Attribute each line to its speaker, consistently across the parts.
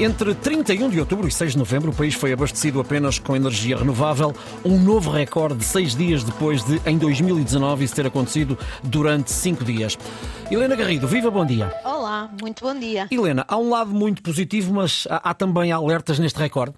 Speaker 1: Entre 31 de outubro e 6 de novembro, o país foi abastecido apenas com energia renovável, um novo recorde seis dias depois de, em 2019, isso ter acontecido durante cinco dias. Helena Garrido, viva, bom dia.
Speaker 2: Olá, muito bom dia.
Speaker 1: Helena, há um lado muito positivo, mas há, há também alertas neste recorde?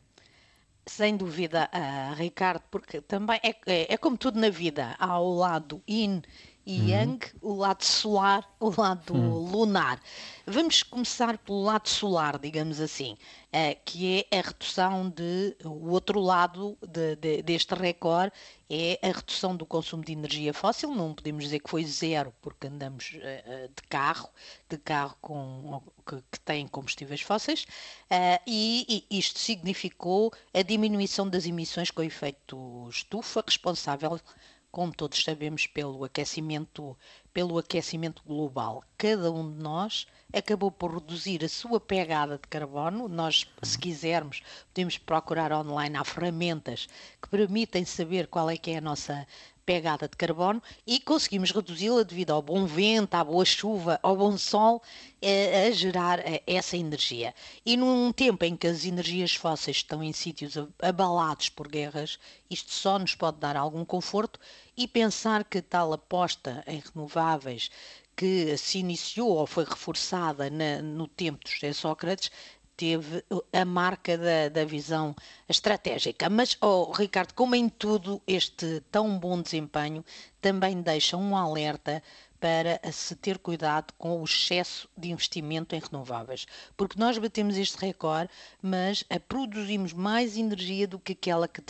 Speaker 2: Sem dúvida, uh, Ricardo, porque também é, é, é, como tudo na vida, há o lado yin e uhum. yang, o lado solar, o lado uhum. lunar. Vamos começar pelo lado solar, digamos assim, uh, que é a redução de. O outro lado de, de, deste recorde é a redução do consumo de energia fóssil. Não podemos dizer que foi zero, porque andamos uh, de carro, de carro com, que, que tem combustíveis fósseis, e, e isto significou a diminuição das emissões com efeito estufa, responsável como todos sabemos, pelo aquecimento, pelo aquecimento global. Cada um de nós acabou por reduzir a sua pegada de carbono. Nós, se quisermos, podemos procurar online, há ferramentas que permitem saber qual é que é a nossa pegada de carbono e conseguimos reduzi-la devido ao bom vento, à boa chuva, ao bom sol, a, a gerar a, essa energia. E num tempo em que as energias fósseis estão em sítios abalados por guerras, isto só nos pode dar algum conforto e pensar que tal aposta em renováveis que se iniciou ou foi reforçada na, no tempo de José Sócrates teve a marca da, da visão estratégica. Mas, oh, Ricardo, como em tudo, este tão bom desempenho também deixa um alerta para se ter cuidado com o excesso de investimento em renováveis. Porque nós batemos este recorde, mas produzimos mais energia do que aquela que,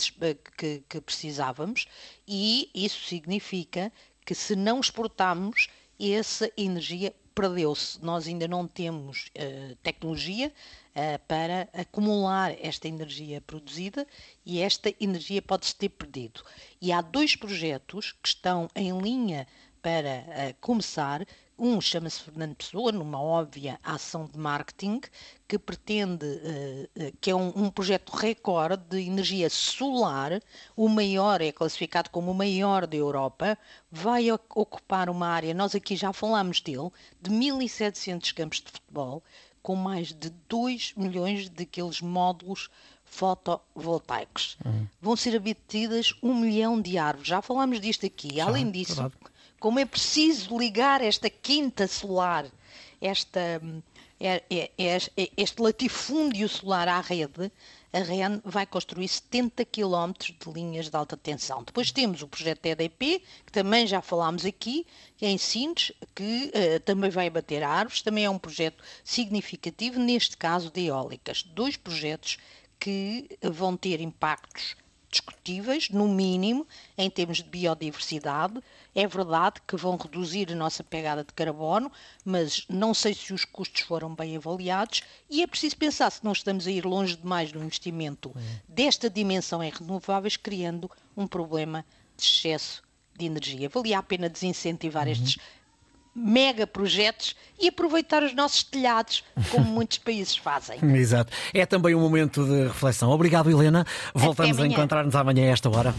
Speaker 2: que, que precisávamos, e isso significa que se não exportarmos, essa energia perdeu-se. Nós ainda não temos uh, tecnologia uh, para acumular esta energia produzida e esta energia pode-se ter perdido. E há dois projetos que estão em linha para uh, começar. Um chama-se Fernando Pessoa, numa óbvia ação de marketing, que pretende, uh, que é um, um, projeto recorde de energia solar, o maior, é classificado como o maior da Europa, vai ocupar uma área, nós aqui já falamos dele, de 1.700 campos de futebol, com mais de 2 milhões daqueles módulos fotovoltaicos. Uhum. Vão ser abatidas um milhão de árvores. Já falámos disto aqui. Já, Além disso, verdade como é preciso ligar esta quinta solar, esta, é, é, é, este latifúndio solar à rede, a REN vai construir 70 km de linhas de alta tensão. Depois temos o projeto EDP, que também já falámos aqui, em Sines, que uh, também vai bater árvores, também é um projeto significativo, neste caso de eólicas. Dois projetos que vão ter impactos discutíveis, no mínimo, em termos de biodiversidade. É verdade que vão reduzir a nossa pegada de carbono, mas não sei se os custos foram bem avaliados e é preciso pensar se não estamos a ir longe demais no investimento desta dimensão em renováveis, criando um problema de excesso de energia. Valia a pena desincentivar uhum. estes mega projetos e aproveitar os nossos telhados, como muitos países fazem.
Speaker 1: Exato. É também um momento de reflexão. Obrigado, Helena. Voltamos a encontrar-nos amanhã a esta hora.